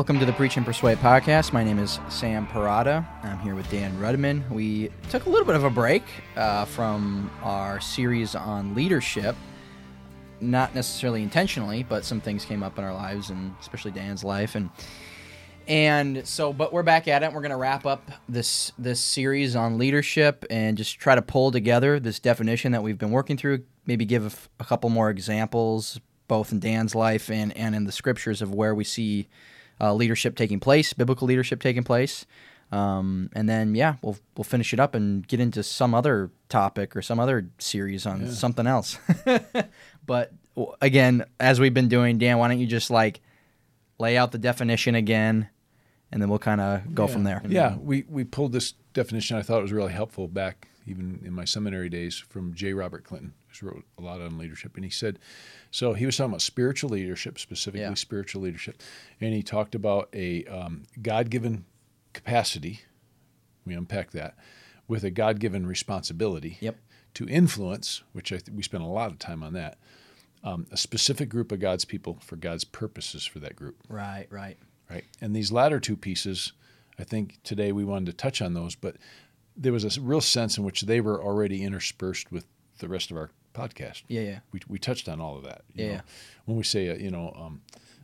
Welcome to the Preach and Persuade podcast. My name is Sam Parada. I'm here with Dan Rudman. We took a little bit of a break uh, from our series on leadership, not necessarily intentionally, but some things came up in our lives, and especially Dan's life, and and so, but we're back at it. We're going to wrap up this this series on leadership and just try to pull together this definition that we've been working through. Maybe give a, a couple more examples, both in Dan's life and and in the scriptures of where we see uh, leadership taking place, biblical leadership taking place. Um, and then yeah, we'll we'll finish it up and get into some other topic or some other series on Yeah. something else. but again, as we've been doing, Dan, why don't you just like lay out the definition again, and then we'll kind of go yeah. from there. Yeah, we, we pulled this definition. I thought it was really helpful back even in my seminary days from J. Robert Clinton, wrote a lot on leadership. And he said, so he was talking about spiritual leadership, specifically Yeah. spiritual leadership. And he talked about a um, God given capacity, we unpack that, with a God given responsibility Yep. to influence, which th- we spent a lot of time on that, um, a specific group of God's people for God's purposes for that group Right, right. right? And these latter two pieces, I think today we wanted to touch on those, but there was a real sense in which they were already interspersed with the rest of our podcast. Yeah, yeah. We, we touched on all of that. you Yeah. know. When we say, a, you know, um,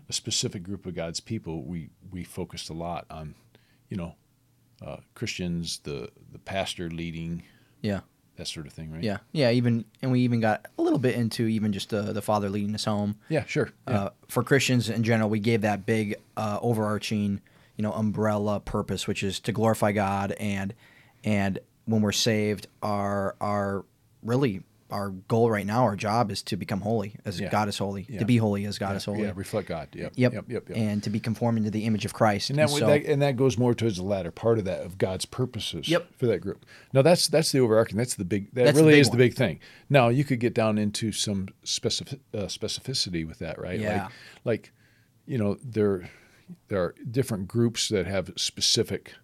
a specific group of God's people, we, we focused a lot on, you know, uh, Christians, the, the pastor leading, Yeah. that sort of thing, right? Yeah, yeah. Even and we even got a little bit into even just the the father leading us home. Yeah, sure. Yeah. Uh, for Christians in general, we gave that big uh, overarching, you know, umbrella purpose, which is to glorify God and and when we're saved, our our really our goal right now, our job is to become holy as Yeah. God is holy, Yeah. to be holy as God yeah, is holy. yeah, reflect God. Yep. Yep. Yep. Yep. yep. And to be conformed to the image of Christ. And that, And so- that and that goes more towards the latter part of that of God's purposes Yep. for that group. Now that's that's the overarching. That's the big. That That's the really big is one. the big thing. Now you could get down into some specific uh, specificity with that, right? Yeah. Like, like, you know, there there are different groups that have specific.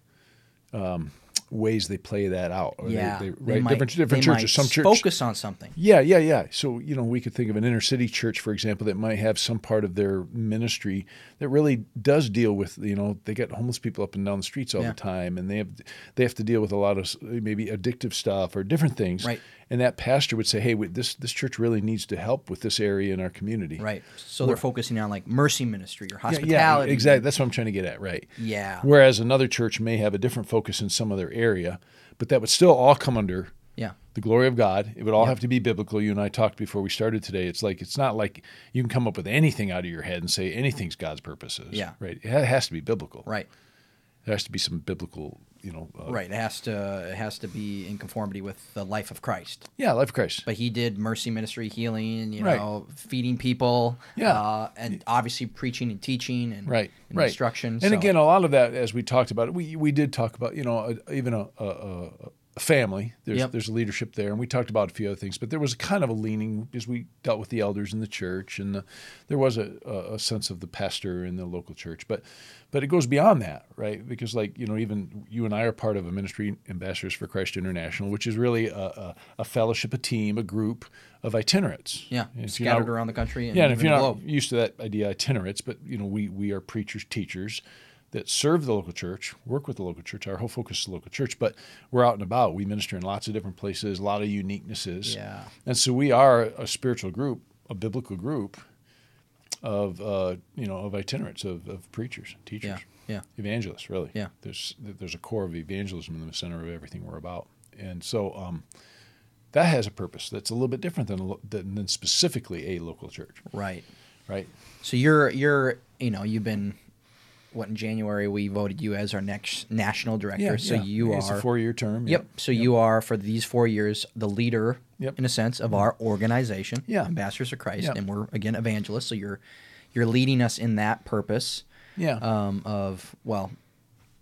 Um, ways they play that out. or yeah, they, they right? might- different different they churches. Some church focus on something. yeah, yeah, yeah. So, you know, we could think of an inner city church, for example, that might have some part of their ministry that really does deal with, you know, they get homeless people up and down the streets all Yeah. the time and they have they have to deal with a lot of maybe addictive stuff or different things. Right. And that pastor would say, "Hey, wait, this this church really needs to help with this area in our community." Right. So they're focusing on like mercy ministry or hospitality. yeah, exactly. That's what I'm trying to get at, right? Yeah. Whereas another church may have a different focus in some other area, but that would still all come under Yeah. the glory of God. It would all Yep. have to be biblical. You and I talked before we started today. It's like it's not like you can come up with anything out of your head and say anything's God's purposes. Yeah. right. It has to be biblical. Right. There has to be some biblical, you know. Uh, Right. It has to it has to be in conformity with the life of Christ. Yeah, life of Christ. But he did mercy ministry, healing, you Right. know, feeding people, Yeah. uh, and obviously preaching and teaching and, Right, and right. instruction. And so- again, a lot of that, as we talked about it, we we did talk about, you know, a, even a, a, a family. There's Yep. there's leadership there, and we talked about a few other things. But there was kind of a leaning as we dealt with the elders in the church, and the, there was a, a, sense of the pastor in the local church. But but it goes beyond that, right? Because like you know, even you and I are part of a ministry, Ambassadors for Christ International, which is really a, a, a fellowship, a team, a group of itinerants. yeah, if not- scattered around the country. And yeah, and if you're not globe. used to that idea, itinerants, but you know, we we are preachers, teachers that serve the local church, work with the local church. Our whole focus is the local church, but we're out and about. We minister in lots of different places, a lot of uniquenesses. Yeah. and so we are a spiritual group, a biblical group of uh, you know of itinerants of, of preachers, teachers, Yeah, yeah. evangelists. Really, Yeah. There's there's a core of evangelism in the center of everything we're about, and so. Um, that has a purpose that's a little bit different than, a lo- than, than specifically a local church, Right. right? So you're you're you know you've been what in January we voted you as our next national director. so you it's are a four-year term. Yep. So you are for these four years the leader, Yep. in a sense, of our organization, Yeah. Ambassadors of Christ, Yep. and we're again evangelists. So you're you're leading us in that purpose Yeah. um, of well,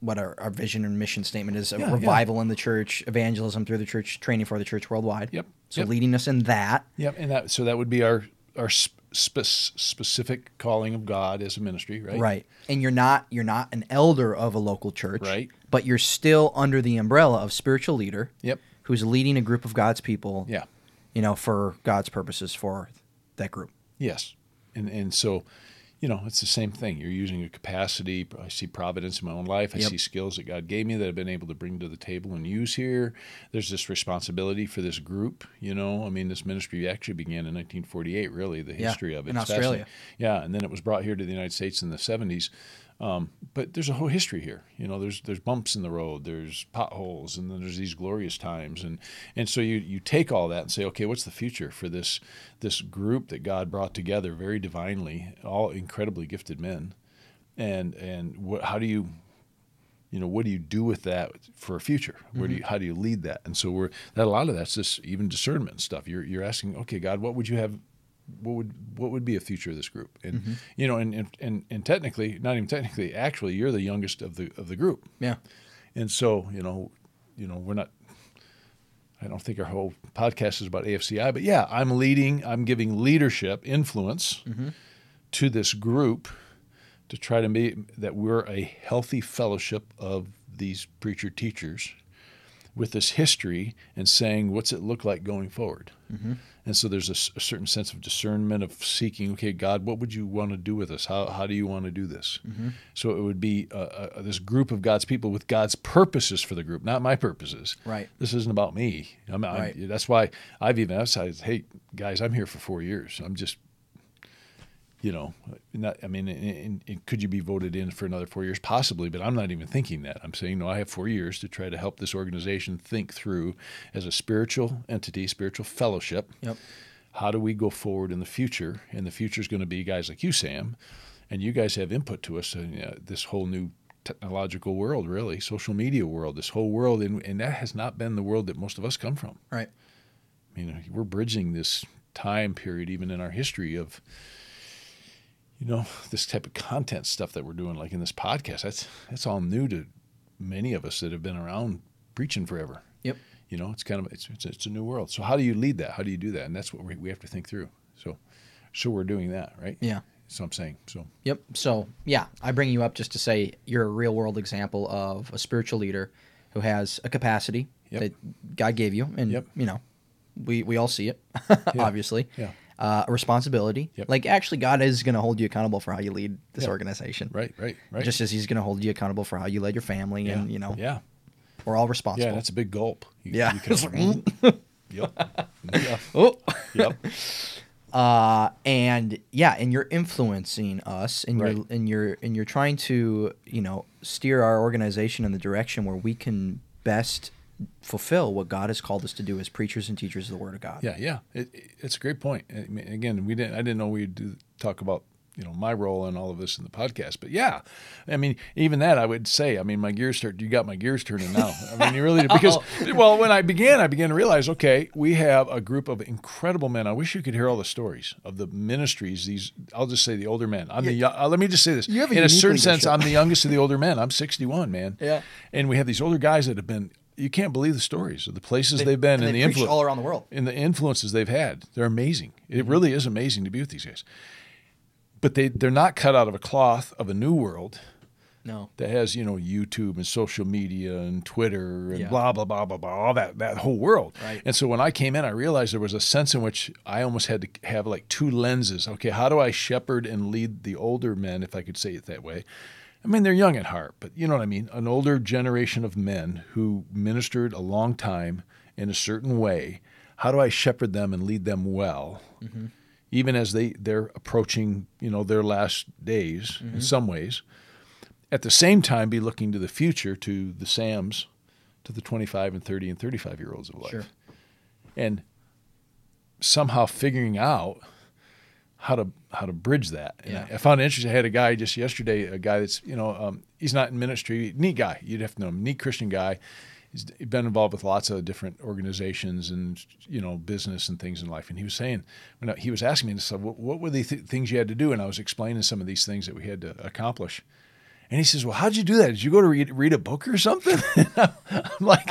what our, our vision and mission statement is: Yeah, yeah. revival in the church, evangelism through the church, training for the church worldwide. Yep. So Yep. leading us in that. yep. And that so that would be our our spe- specific calling of God as a ministry, right? Right. And you're not you're not an elder of a local church. Right. But you're still under the umbrella of spiritual leader. Yep. Who's leading a group of God's people. Yeah. You know, for God's purposes for that group. Yes. And and so, you know, it's the same thing. You're using your capacity. I see providence in my own life. I Yep. see skills that God gave me that I've been able to bring to the table and use here. There's this responsibility for this group. You know, I mean, this ministry actually began in 1948. Really, the Yeah, history of it in Australia. Yeah, and then it was brought here to the United States in the 70s. Um, but there's a whole history here. You know, there's there's bumps in the road, there's potholes, and then there's these glorious times, and and so you you take all that and say, okay, what's the future for this this group that God brought together very divinely, all incredibly gifted men, and and what, how do you you know what do you do with that for a future? Where do you how do you lead that? And so we're that a lot of that's just even discernment stuff. You're you're asking okay god what would you have what would what would be a future of this group and mm-hmm. you know and, and and and technically not even technically actually you're the youngest of the of the group Yeah. and so you know you know we're not I don't think our whole podcast is about AFCI, but yeah, I'm leading, I'm giving leadership, influence mm-hmm. to this group to try to make that we're a healthy fellowship of these preacher teachers with this history and saying, what's it look like going forward? And so there's a certain sense of discernment of seeking, okay, God, what would you want to do with us? How, how do you want to do this? So it would be uh, uh, this group of God's people with God's purposes for the group, not my purposes. Right. This isn't about me. I'm, I'm- Right. that's why I've even emphasized, hey, guys, I'm here for four years. I'm just you know, not, I mean, could you be voted in for another four years? Possibly, but I'm not even thinking that. I'm saying, no, I have four years to try to help this organization think through as a spiritual entity, spiritual fellowship. Yep. How do we go forward in the future? And the future is going to be guys like you, Sam, and you guys have input to us in uh, this whole new technological world, really, social media world, this whole world. And, and that has not been the world that most of us come from. Right. I mean, we're bridging this time period, even in our history of, you know, this type of content stuff that we're doing, like in this podcast. That's that's all new to many of us that have been around preaching forever. Yep. You know, it's kind of it's it's, it's a new world. So how do you lead that? How do you do that? And that's what we, we have to think through. So, so we're doing that, right? Yeah. So I'm saying. So Yep. So yeah, I bring you up just to say you're a real world example of a spiritual leader who has a capacity Yep. that God gave you, and Yep. you know, we we all see it, obviously. Yeah. Uh, a responsibility. Yep. Like actually, God is going to hold you accountable for how you lead this Yeah. organization. right, right, right. Just as He's going to hold you accountable for how you led your family, yeah, and you know, yeah, we're all responsible. yeah. That's a big gulp. You, Yeah. You can, mm. yep. Yeah. oh. Yep. uh, and yeah, and you're influencing us, and you're Right. and you're and you're trying to you know steer our organization in the direction where we can best fulfill what God has called us to do as preachers and teachers of the Word of God. Yeah, yeah, it, it- it's a great point. I mean, again, we didn't. I didn't know we'd do, talk about you know my role in all of this in the podcast, but yeah, I mean, even that I would say. I mean, my gears start. You got my gears turning now. I mean, you really because well, when I began, I began to realize, okay, we have a group of incredible men. I wish you could hear all the stories of the ministries. These, I'll just say the older men. I'm the. young- Uh, let me just say this. You have a in a certain sense. I'm the youngest of the older men. I'm 61, man. Yeah. And we have these older guys that have been. You can't believe the stories of the places they, have been and and, the influence all around the world. and the influences they've had. They're amazing. It Mm-hmm. really is amazing to be with these guys. But they they're not cut out of a cloth of a new world No. that has you know YouTube and social media and Twitter and Yeah. blah blah blah blah blah all that that whole world. Right. And so when I came in, I realized there was a sense in which I almost had to have like two lenses. Okay, how do I shepherd and lead the older men, if I could say it that way? I mean, they're young at heart, but you know what I mean. An older generation of men who ministered a long time in a certain way. How do I shepherd them and lead them well? even as they they're approaching you know their last days Mm-hmm. in some ways at the same time be looking to the future to the sams to the 25 and 30 and 35 year olds of life Sure. and somehow figuring out how to how to bridge that and Yeah. I, I found it interesting i had a guy just yesterday a guy that's you know um, he's not in ministry neat guy you'd have to know him neat christian guy he's been involved with lots of different organizations and you know business and things in life. And he was saying, when I- he was asking me, so what, what were the th- things you had to do? And I was explaining some of these things that we had to accomplish. And he says, "Well, how'd you do that? Did you go to read, read a book or something?" I'm like,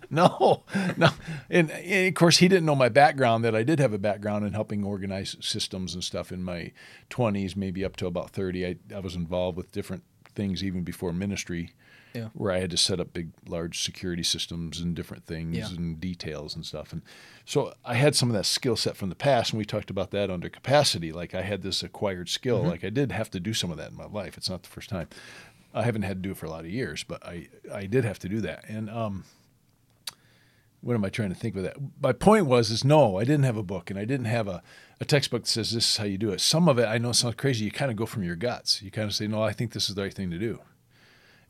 "No, no." And, and of course, he didn't know my background. That I did have a background in helping organize systems and stuff in my 20s, maybe up to about 30. I, I was involved with different things even before ministry Yeah. where I had to set up big, large security systems and different things Yeah. and details and stuff. And so I had some of that skill set from the past, and we talked about that under capacity. Like I had this acquired skill. Mm-hmm. Like I did have to do some of that in my life. It's not the first time. I haven't had to do it for a lot of years, but I I did have to do that. And um, what am I trying to think with that? My point was is no, I didn't have a book and I didn't have a, a textbook that says this is how you do it. Some of it I know it sounds crazy. You kind of go from your guts. You kind of say, no, I think this is the right thing to do.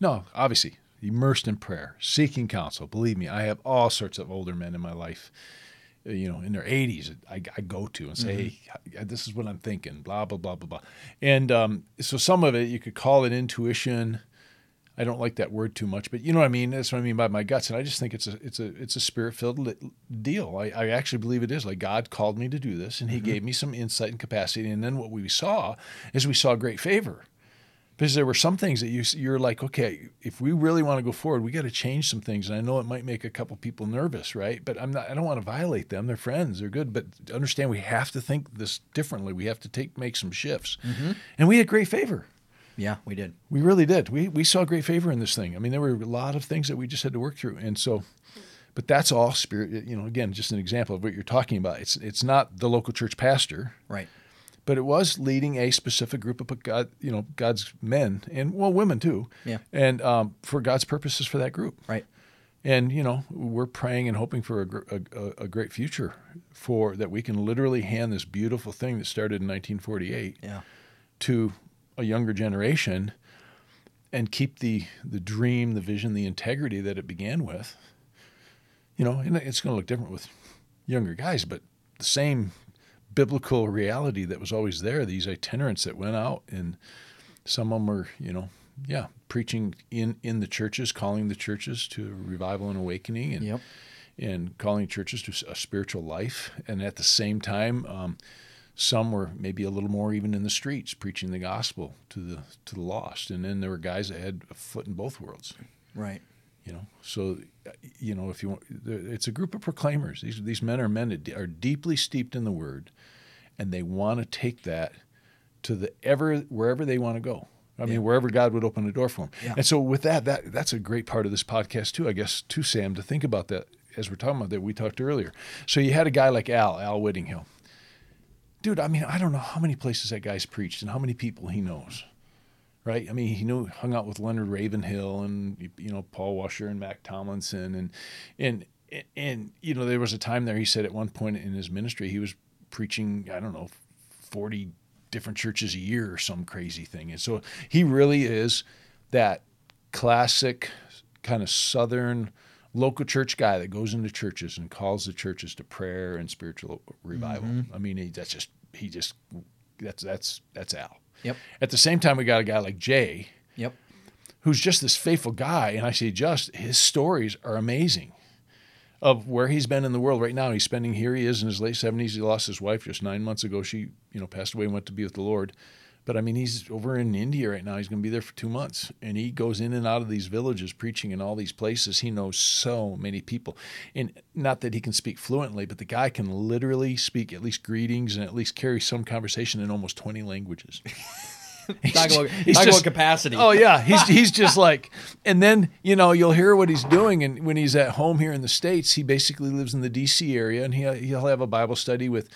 No, obviously, immersed in prayer, seeking counsel. Believe me, I have all sorts of older men in my life, uh, you know, in their 80s, I, I go to and say, hey, this is what I'm thinking, blah, blah, blah, blah, blah. And um, so some of it, you could call it intuition. I don't like that word too much, but you know what I mean. That's what I mean by my guts, and I just think it's a it's a it's a spirit filled deal. I, I actually believe it is. Like God called me to do this, and He gave me some insight and capacity. And then what we saw is we saw great favor, because there were some things that you you're like, okay, if we really want to go forward, we got to change some things. And I know it might make a couple people nervous, right? But I'm not. I don't want to violate them. They're friends. They're good. But understand, we have to think this differently. We have to take make some shifts. Mm-hmm. And we had great favor. Yeah, we did. We really did. We we saw great favor in this thing. I mean, there were a lot of things that we just had to work through, and so, but that's all spirit. You know, again, just an example of what you're talking about. It's it's not the local church pastor, Right. But it was leading a specific group of God, you know, God's men and well, women too. Yeah. And um, for God's purposes for that group. Right. And you know, we're praying and hoping for a, a, a- great future for that we can literally hand this beautiful thing that started in 1948 Yeah. to a younger generation and keep the the dream, the vision, the integrity that it began with. You know, and it's going to look different with younger guys, but the same biblical reality that was always there. These itinerants that went out, and some of them were, you know, yeah, preaching in in the churches, calling the churches to revival and awakening, and Yep. and calling churches to a spiritual life. And at the same time, um, some were maybe a little more even in the streets, preaching the gospel to the to the lost. And then there were guys that had a foot in both worlds. Right. You know, so uh, you know if you want, it's a group of proclaimers. These these men are men that are deeply steeped in the Word, and they want to take that to the ever wherever they want to go. I mean, wherever God would open a door for them. Yeah. And so with that, that that's a great part of this podcast too, I guess, to Sam, to think about that as we're talking about that we talked earlier. So you had a guy like Al, Al Whittinghill. Dude, I mean, I don't know how many places that guy's preached and how many people he knows. Right? I mean, he knew hung out with Leonard Ravenhill and you know Paul Washer and Mack Tomlinson and and and you know there was a time there he said at one point in his ministry he was preaching I don't know 40 different churches a year or some crazy thing. And so he really is that classic kind of southern local church guy that goes into churches and calls the churches to prayer and spiritual revival. Mm-hmm. I mean, he, that's just he just that's that's that's Al. Yep. At the same time, we got a guy like Jay, Yep. who's just this faithful guy, and I say just his stories are amazing. Of where he's been in the world right now, he's spending here. He is in his late seventies. He lost his wife just nine months ago. She, you know, passed away and went to be with the Lord. But I mean, he's over in India right now. He's going to be there for two months, and he goes in and out of these villages preaching in all these places. He knows so many people, and not that he can speak fluently, but the guy can literally speak at least greetings and at least carry some conversation in almost twenty languages. He's Talk about, he's talk just- about capacity. Oh yeah, he's he's just like, and then you know you'll hear what he's doing, and when he's at home here in the states, he basically lives in the D.C. area, and he he'll have a Bible study with,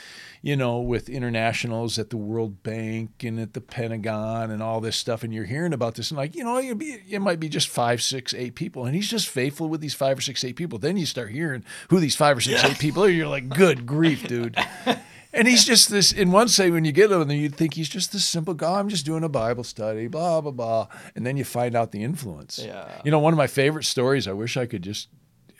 you know, with internationals at the World Bank and at the Pentagon and all this stuff, and you're hearing about this, and like you know, be it might be just five, six, eight people, and he's just faithful with these five or six, eight people. Then you start hearing who these five or six, eight people are. You're like, good grief, dude. And he's just this, in one say, when you get him, you'd think he's just this simple guy. I'm just doing a Bible study, blah, blah, blah. And then you find out the influence. Yeah. You know, one of my favorite stories, I wish I could just,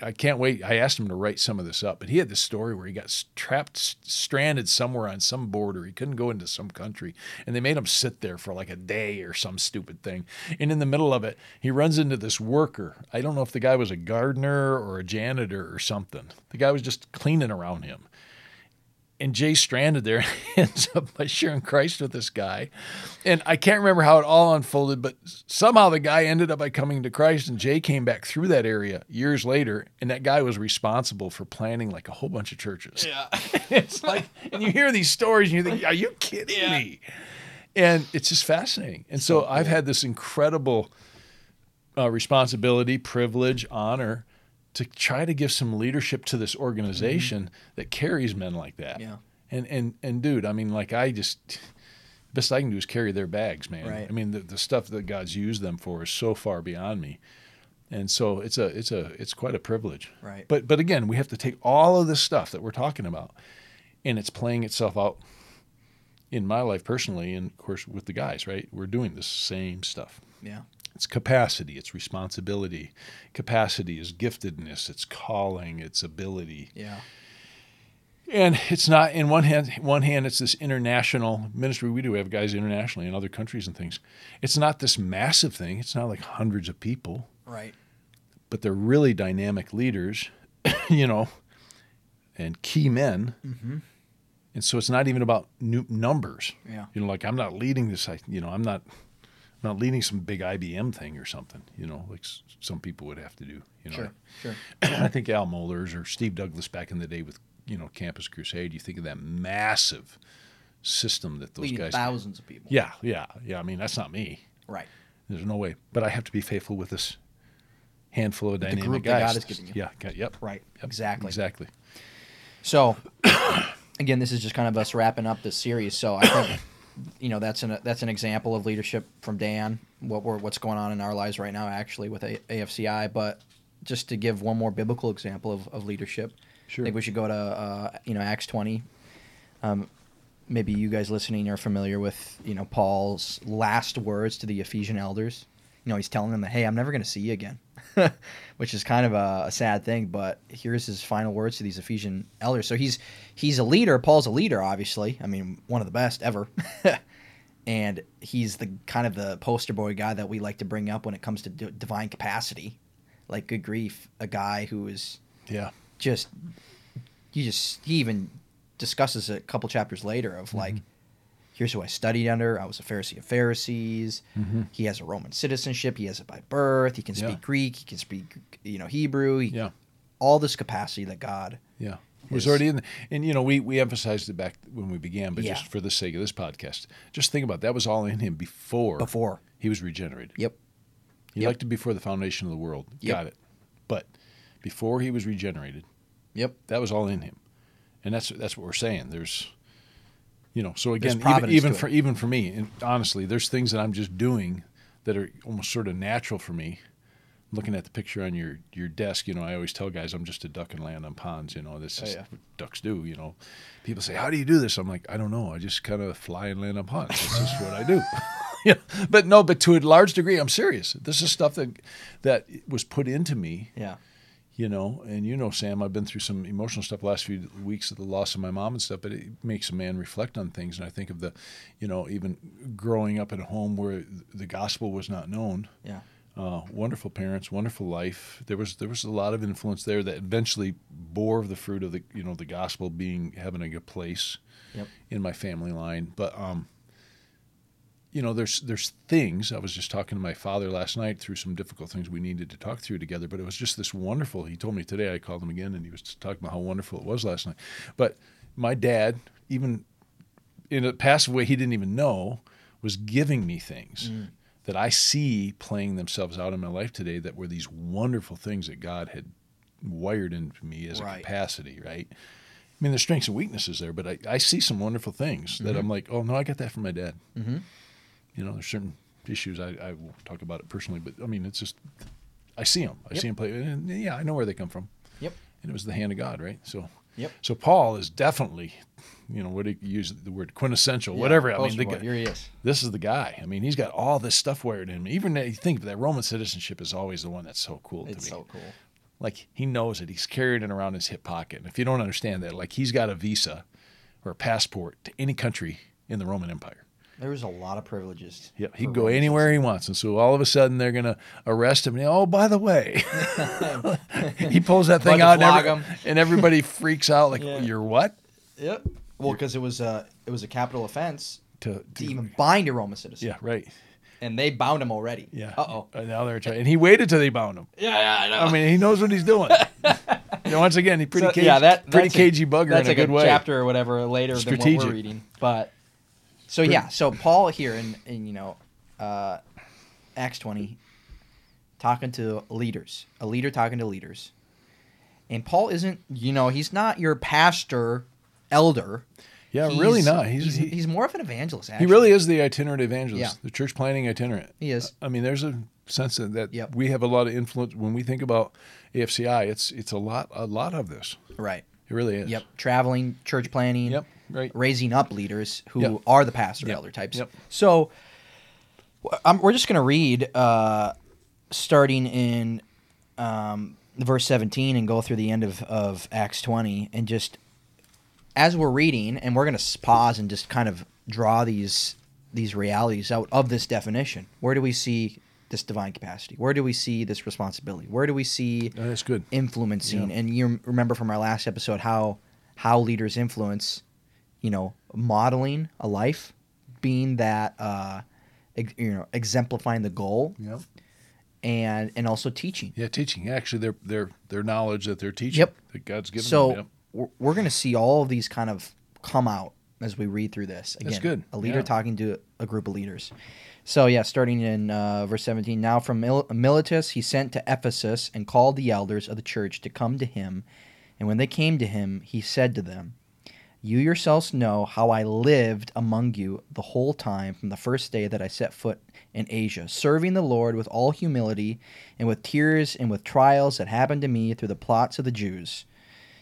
I can't wait. I asked him to write some of this up, but he had this story where he got trapped, stranded somewhere on some border. He couldn't go into some country. And they made him sit there for like a day or some stupid thing. And in the middle of it, he runs into this worker. I don't know if the guy was a gardener or a janitor or something. The guy was just cleaning around him and Jay stranded there ends up by sharing Christ with this guy. And I can't remember how it all unfolded, but somehow the guy ended up by coming to Christ and Jay came back through that area years later and that guy was responsible for planning like a whole bunch of churches. Yeah. it's like and you hear these stories and you think, Are you kidding Yeah. me? And it's just fascinating. And so, I've had this incredible uh, responsibility, privilege, honor to try to give some leadership to this organization that carries men like that. Mm-hmm. Yeah. And and and dude, I mean, like I just best I can do is carry their bags, man. Right. I mean, the, the stuff that God's used them for is so far beyond me, and so it's a it's a it's quite a privilege. Right. But but again, we have to take all of this stuff that we're talking about, and it's playing itself out in my life personally, and of course with the guys. Right, we're doing the same stuff. Yeah. It's capacity, it's responsibility. Capacity is giftedness, it's calling, it's ability. Yeah. And it's not in one hand one hand it's this international ministry we do we have guys internationally in other countries and things. It's not this massive thing. It's not like hundreds of people, Right. but they're really dynamic leaders, you know, and key men. Mm-hmm. And so it's not even about new numbers. Yeah. You know, like I'm not leading this. I, you know, I'm not, not leading some big IBM thing or something. You know, like s- some people would have to do. You know, Sure. Sure. I think Al Mohlers or Steve Douglass back in the day with you know Campus Crusade. You think of that massive system that those Leading guys. thousands of people. Yeah, yeah, yeah. I mean, that's not me. Right. There's no way. But I have to be faithful with this handful of the dynamic group that guys. God has given you. Yeah. got- Yep. Right. Yep, Exactly. Exactly. So, again, this is just kind of us wrapping up this series. So I think, you know, that's an that's an example of leadership from Dan. What we're what's going on in our lives right now, actually, with A- AFCI. But just to give one more biblical example of, of leadership, Sure. I think we should go to uh, you know Acts twenty. Um, maybe you guys listening are familiar with you know Paul's last words to the Ephesian elders. You know, he's telling them that, hey, I'm never going to see you again, which is kind of a, a sad thing. But here's his final words to these Ephesian elders. So he's he's a leader. Paul's a leader, obviously. I mean, one of the best ever. and he's the kind of the poster boy guy that we like to bring up when it comes to d- divine capacity. Like, good grief, a guy who is Yeah. just he just he even discusses it a couple chapters later of like mm-hmm. Here's who I studied under. I was a Pharisee of Pharisees. Mm-hmm. He has a Roman citizenship. He has it by birth. He can speak Yeah. Greek. He can speak you know Hebrew. He, Yeah. all this capacity that God. Yeah. Was His- already in, the, and you know, we, we emphasized it back when we began, but Yeah. just for the sake of this podcast, just think about it. that was all in him before Before. he was regenerated. Yep. He Yep. liked it before the foundation of the world. Yep. Got it. But before he was regenerated, Yep. that was all in him, and that's that's what we're saying. There's, you know, so again, even, even for even for me, and honestly, there's things that I'm just doing that are almost sort of natural for me. Looking at the picture on your your desk, you know, I always tell guys I'm just a duck and land on ponds. You know, this Oh, is yeah. what ducks do. You know, people say, "How do you do this?" I'm like, I don't know. I just kind of fly and land on ponds. This is what I do. yeah, but no, but to a large degree, I'm serious. This is stuff that that was put into me Yeah. You know and you know sam i've been through some emotional stuff the last few weeks of the loss of my mom and stuff but it makes a man reflect on things and i think of the you know even growing up in a home where the gospel was not known Yeah. uh, wonderful parents wonderful life there was there was a lot of influence there that eventually bore the fruit of the you know the gospel being having a good place Yep. in my family line but um you know there's there's things. I was just talking to my father last night through some difficult things we needed to talk through together but it was just this wonderful he told me today i called him again and he was talking about how wonderful it was last night. But my dad even in a passive way he didn't even know was giving me things that i see playing themselves out in my life today that were these wonderful things that god had wired into me as a capacity right? I mean, there's strengths and weaknesses there, but I, I see some wonderful things that I'm like, oh no, I got that from my dad. Mm-hmm. You know, there's certain issues I, I won't talk about it personally, but I mean, it's just I see them. I Yep. see them play, and yeah, I know where they come from. Yep. And it was the hand of God, right? So, Yep. so Paul is definitely, you know, what do you use the word quintessential, whatever. I mean, the guy, Here he is. this is the guy. I mean, he's got all this stuff wired in him. Even you think that Roman citizenship is always the one that's so cool to It's me. so cool. Like he knows it. He's carrying it around his hip pocket. And if you don't understand that, like he's got a visa or a passport to any country in the Roman Empire. There was a lot of privileges. Yeah, he for can go anywhere he wants. And so all of a sudden they're going to arrest him. And, oh, by the way, he pulls that thing out and, every- and everybody freaks out like, Yeah. you're what? Yep. Well, because it was a it was a capital offense To, to even bind a Roman citizen. yeah, right. And they bound him already. Yeah. Uh oh. And now they're trying. And he waited till they bound him. Yeah, yeah, I know. I mean, he knows what he's doing. you know, once again, he pretty So, cagey, yeah, that pretty that's a- cagey bugger That's in like a good way. chapter or whatever later than what Strategic. we're reading. But so yeah, so Paul here in, in you know uh, Acts twenty talking to leaders, a leader talking to leaders. And Paul isn't, you know, he's not your pastor, elder. Yeah, He's- really not. He's, he's, he, he's more of an evangelist. he really is the itinerant evangelist, Yeah. the church planting itinerant. He is. I mean, there's a sense that, that Yep. we have a lot of influence when we think about AFCI. It's it's a lot a lot of this. right. It really is. Yep. Traveling, church planting. Yep. Right. raising up leaders who Yep. are the pastor Yep. elder types. Yep. So I'm, we're just going to read uh, starting in um, verse 17 and go through the end of, of Acts 20 and just as we're reading and we're going to pause and just kind of draw these these realities out of this definition. Where do we see this divine capacity? Where do we see this responsibility? Where do we see Oh, that's good. influencing Yeah. and you remember from our last episode how how leaders influence you know modeling a life being that uh ex- you know exemplifying the goal Yep. and and also teaching Yeah, teaching. Actually, their their their knowledge that they're teaching. Yep. That God's given so them. Yep. we're, we're going to see all of these kind of come out as we read through this again That's good. a leader Yeah. talking to a group of leaders so yeah starting in uh, verse 17 now from Mil- miletus he sent to ephesus and called the elders of the church to come to him and when they came to him he said to them you yourselves know how I lived among you the whole time from the first day that I set foot in Asia, serving the Lord with all humility and with tears and with trials that happened to me through the plots of the Jews.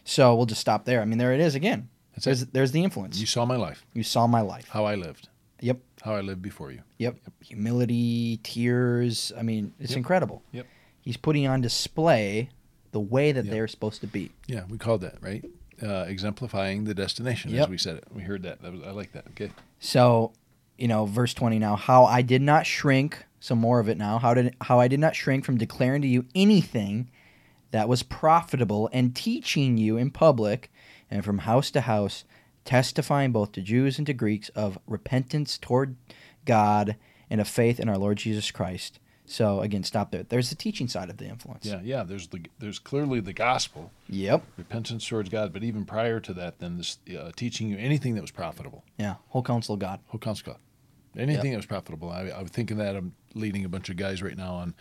So we'll just stop there. I mean, there it is again. That's there's, there's the influence. You saw my life, You saw my life. how I lived, Yep. how I lived before you. Yep. Humility, tears. I mean, it's Yep. incredible. Yep. He's putting on display the way that Yep. they're supposed to be. Yeah, we called that right. Uh, exemplifying the destination, Yep. as we said it. We heard that. that was, I like that. Okay. So, you know, verse 20 now, how I did not shrink, some more of it now, how did how I did not shrink from declaring to you anything that was profitable and teaching you in public and from house to house, testifying both to Jews and to Greeks of repentance toward God and of faith in our Lord Jesus Christ. So again, stop there. There's the teaching side of the influence. Yeah, yeah. There's the there's clearly the gospel, Yep. repentance towards God, but even prior to that, then this uh, teaching you anything that was profitable. Yeah. Whole counsel of God. Whole counsel of God. Anything that was profitable. I, I'm thinking that I'm leading a bunch of guys right now on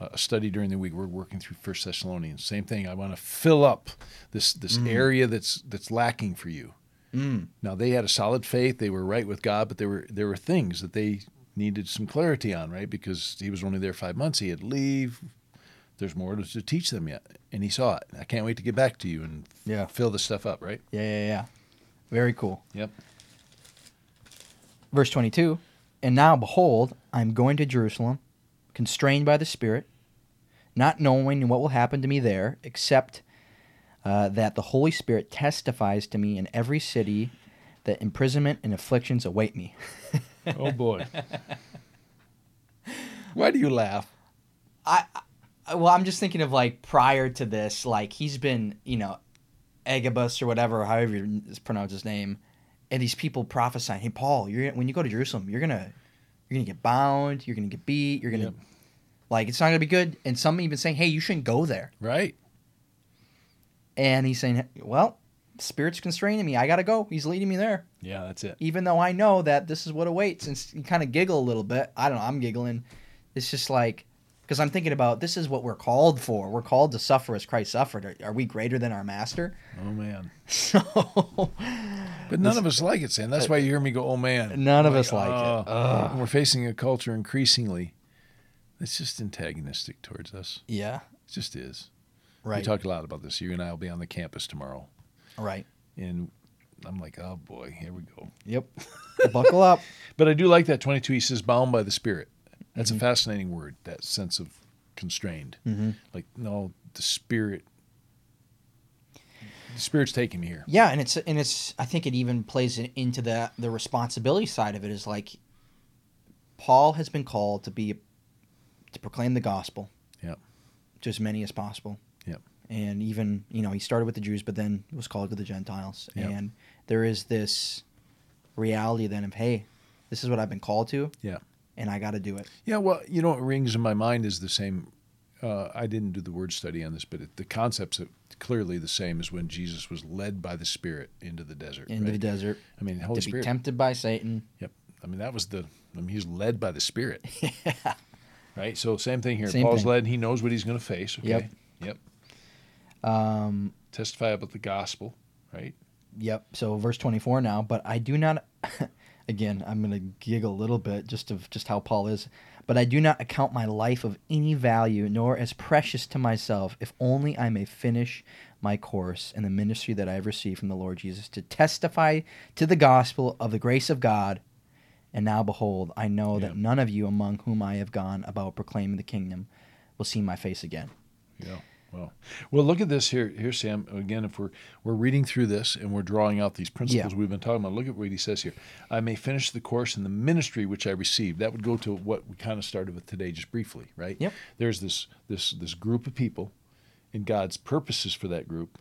uh, a study during the week. We're working through First Thessalonians. Same thing. I want to fill up this this area that's that's lacking for you. Mm. Now they had a solid faith. They were right with God, but there were there were things that they needed some clarity on, right? Because he was only there five months. He had to leave. There's more to, teach them yet, and he saw it. I can't wait to get back to you and Yeah. fill this stuff up, right? Yeah, yeah, yeah. Very cool. Yep. Verse 22 And now, behold, I am going to Jerusalem, constrained by the Spirit, not knowing what will happen to me there, except uh, that the Holy Spirit testifies to me in every city that imprisonment and afflictions await me. Oh boy. Why do you laugh? I, I well, I'm just thinking of like prior to this, like he's been, you know, Agabus or whatever, however you pronounce his name, and these people prophesying, "Hey, Paul, you're when you go to Jerusalem, you're gonna, you're gonna get bound, you're gonna get beat, you're gonna, Yep. like, it's not gonna be good." And some even saying, "Hey, you shouldn't go there," Right. and he's saying, "Well, the Spirit's constraining me. I gotta go. He's leading me there, Yeah, that's it. even though I know that this is what awaits." And you kind of giggle a little bit. I don't know. I'm giggling. It's just like. Because I'm thinking about this is what we're called for. We're called to suffer as Christ suffered. Are, are we greater than our master? Oh man. So But none of us like it, Sam. That's why you hear me go, "Oh man." None of I'm us like it. "Oh." We're facing a culture increasingly that's just antagonistic towards us. yeah, It just is. Right. We talk a lot about this. You and I will be on the campus tomorrow, right. and I'm like, "Oh boy, here we go." Yep. Buckle up. But I do like that 22. He says, "Bound by the Spirit." That's Mm-hmm. a fascinating word. That sense of constrained. hmm Like, no, the Spirit. The Spirit's taking me here. Yeah, and it's and it's. I think it even plays into the the responsibility side of it. Is like Paul has been called to be to proclaim the gospel. Yep. To as many as possible. And even you know he started with the Jews, but then was called to the Gentiles. Yep. And there is this reality then of hey, this is what I've been called to. Yeah. And I got to do it. Yeah, well, you know what rings in my mind is the same. Uh, I didn't do the word study on this, but it, the concepts are clearly the same as when Jesus was led by the Spirit into the desert. into the desert I mean, Holy to be Spirit. tempted by Satan. Yep. I mean, that was the. I mean, he was led by the Spirit. yeah. right? So same thing here. Same Paul's thing. led. He knows what he's going to face. Okay. Yep. Yep. Um, Testify about the gospel, right? Yep. So verse 24 now, but I do not again, I'm going to giggle a little bit just of just how Paul is, but I do not account my life of any value nor as precious to myself if only I may finish my course in the ministry that I have received from the Lord Jesus to testify to the gospel of the grace of God. And now behold, I know that none of you among whom I have gone about proclaiming the kingdom will see my face again. Yeah. Well, well, look at this here, here, Sam. Again, if we're we're reading through this and we're drawing out these principles Yeah. we've been talking about, look at what he says here. I may finish the course in the ministry which I received. That would go to what we kind of started with today, just briefly, right? Yep. There's this this this group of people, and God's purposes for that group,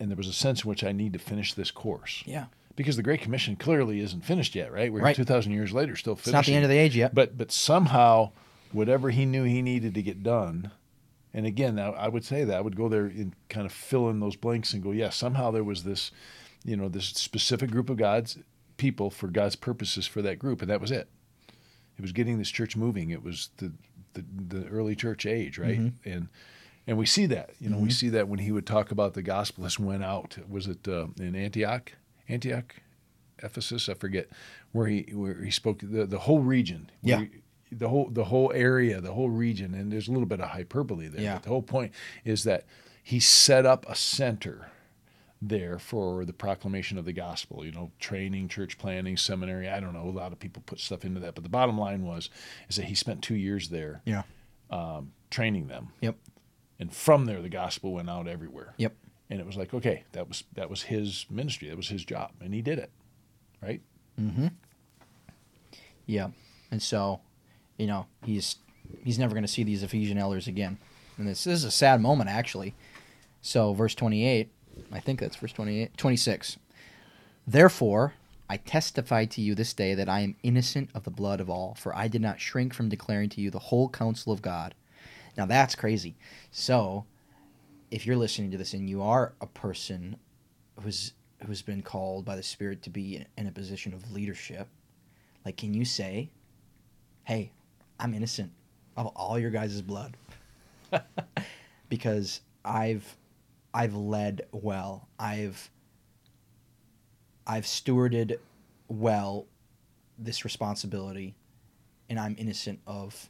and there was a sense in which I need to finish this course. Yeah. Because the Great Commission clearly isn't finished yet, right? We're Right. two thousand years later, still It's not the end of the age yet. But but somehow, whatever he knew he needed to get done, and again, I, I would say that I would go there and kind of fill in those blanks and go, yeah, somehow there was this, you know, this specific group of God's people for God's purposes for that group, and that was it. It was getting this church moving. It was the the, the early church age, right? And and we see that, you know, we see that when he would talk about the gospel. This went out. Was it uh, in Antioch? Antioch, Ephesus, I forget, where he where he spoke the the whole region. Yeah. he- the whole the whole area, the whole region, and there's a little bit of hyperbole there. Yeah. But the whole point is that he set up a center there for the proclamation of the gospel. You know, training, church planting, seminary. I don't know. A lot of people put stuff into that, but the bottom line was is that he spent two years there yeah. um, training them, Yep. and from there the gospel went out everywhere. Yep. And it was like, okay, that was that was his ministry, that was his job, and he did it, right? Mm-hmm. Yeah, and so, you know, he's he's never going to see these Ephesian elders again, and this, this is a sad moment actually. So, verse twenty-eight, I think that's verse 28, 26. Therefore, I testify to you this day that I am innocent of the blood of all, for I did not shrink from declaring to you the whole counsel of God. Now that's crazy. So, if you're listening to this and you are a person who's who's been called by the Spirit to be in a position of leadership, like, can you say, "Hey, I'm innocent of all your guys' blood," because I've I've led well. I've I've stewarded well this responsibility, and I'm innocent of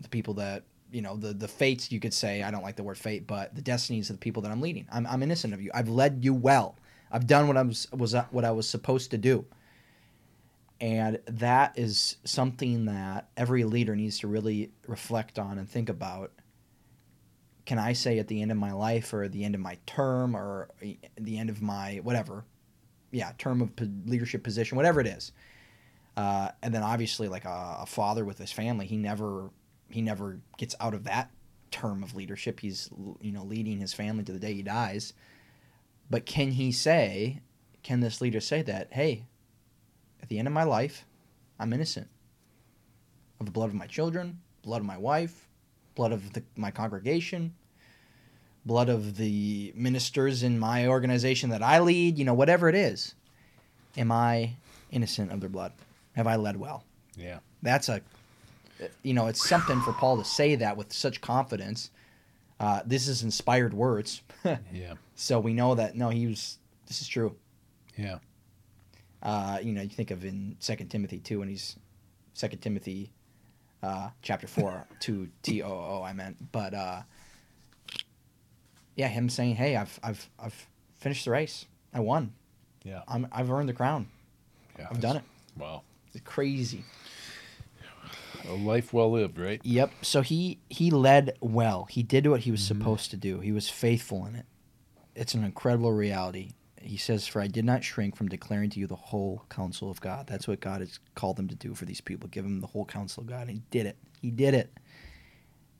the people that you know the the fates you could say I don't like the word fate, but the destinies of the people that I'm leading. I'm I'm innocent of you. I've led you well. I've done what I was was what I was supposed to do. And that is something that every leader needs to really reflect on and think about. Can I say at the end of my life or the end of my term or the end of my whatever, yeah, term of leadership position, whatever it is. Uh, and then obviously, like a, a father with his family, he never he never gets out of that term of leadership. He's you know leading his family to the day he dies. But can he say, can this leader say that, hey, at the end of my life, I'm innocent of the blood of my children, blood of my wife, blood of the, my congregation, blood of the ministers in my organization that I lead, you know, whatever it is. Am I innocent of their blood? Have I led well? Yeah. That's a, you know, it's something for Paul to say that with such confidence. Uh, this is inspired words. Yeah. so we know that, no, he was, this is true. Yeah. Uh, you know, you think of in Second Timothy two, and he's Second Timothy, uh, chapter four, two T O O. I meant, but uh, yeah, him saying, "Hey, I've I've I've finished the race. I won. Yeah. I'm I've earned the crown. yeah. I've done it. Wow. It's crazy." A life well lived, right? Yep. So he he led well. He did what he was supposed to do. He was faithful in it. It's an incredible reality. He says, "For I did not shrink from declaring to you the whole counsel of God." That's what God has called them to do for these people. Give them the whole counsel of God. And he did it. He did it.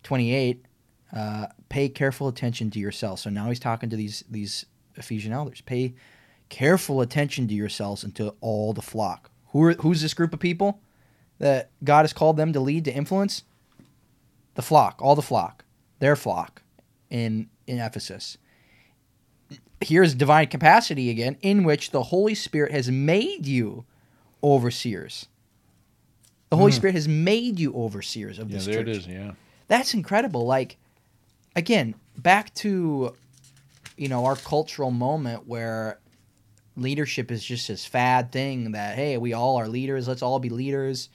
Twenty-eight. Uh, pay careful attention to yourselves. So now he's talking to these these Ephesian elders. Pay careful attention to yourselves and to all the flock. Who are, who's this group of people that God has called them to lead to influence? The flock, all the flock, their flock in in Ephesus. Here's divine capacity again, in which the Holy Spirit has made you overseers. The Holy Spirit has made you overseers of Yeah, this there church. it is. Yeah. That's incredible. Like, again, back to, you know, our cultural moment where leadership is just this fad thing that hey, we all are leaders. Let's all be leaders.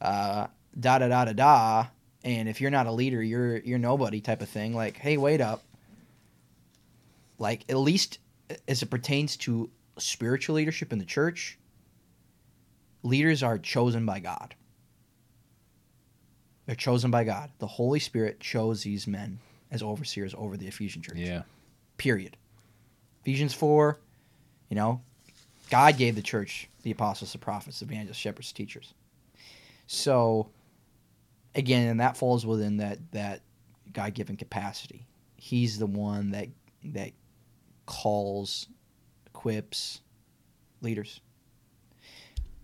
Uh, da da da da da. And if you're not a leader, you're you're nobody type of thing. Like, hey, wait up. Like, at least as it pertains to spiritual leadership in the church, leaders are chosen by God. They're chosen by God. The Holy Spirit chose these men as overseers over the Ephesian church. Yeah. Period. Ephesians 4, you know, God gave the church the apostles, the prophets, the evangelists, shepherds, teachers. So, again, and that falls within that that God given capacity. He's the one that that calls, equips leaders.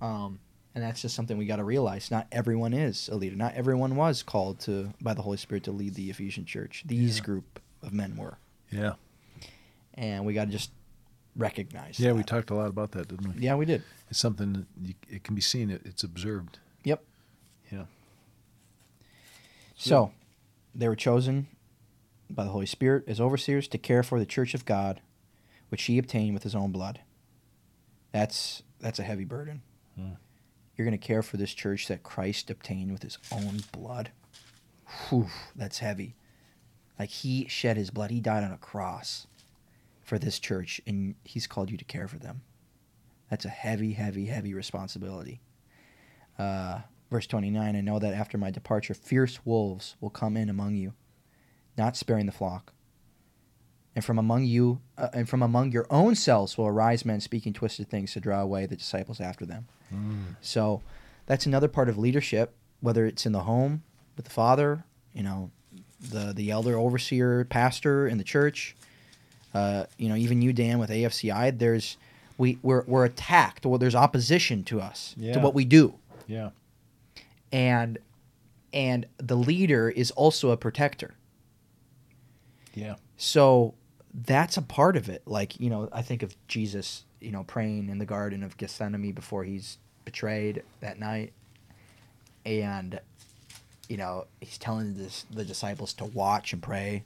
Um, and that's just something we got to realize. Not everyone is a leader. Not everyone was called to by the Holy Spirit to lead the Ephesian church. These Yeah. group of men were, Yeah. and we got to just recognize. Yeah. We talked a lot about that, didn't we? Yeah, we did. It's something that you, it can be seen. It, it's observed. Yep. Yeah. So, they were chosen by the Holy Spirit as overseers to care for the church of God, which He obtained with His own blood. That's that's a heavy burden. Hmm. You're going to care for this church that Christ obtained with His own blood. Whew, that's heavy. Like He shed His blood. He died on a cross for this church, and He's called you to care for them. That's a heavy, heavy, heavy responsibility. Uh, verse 29 I know that after my departure, fierce wolves will come in among you, not sparing the flock. And from among you, uh, and from among your own selves will arise men speaking twisted things to draw away the disciples after them. So that's another part of leadership, whether it's in the home with the father, you know, the the elder overseer, pastor in the church, uh, you know, even you, Dan, with AFCI. There's we we're, we're attacked, or there's opposition to us to what we do Yeah. and and the leader is also a protector Yeah. so that's a part of it. Like you know i think of jesus you know praying in the garden of gethsemane before he's betrayed that night. And you know he's telling this, the disciples to watch and pray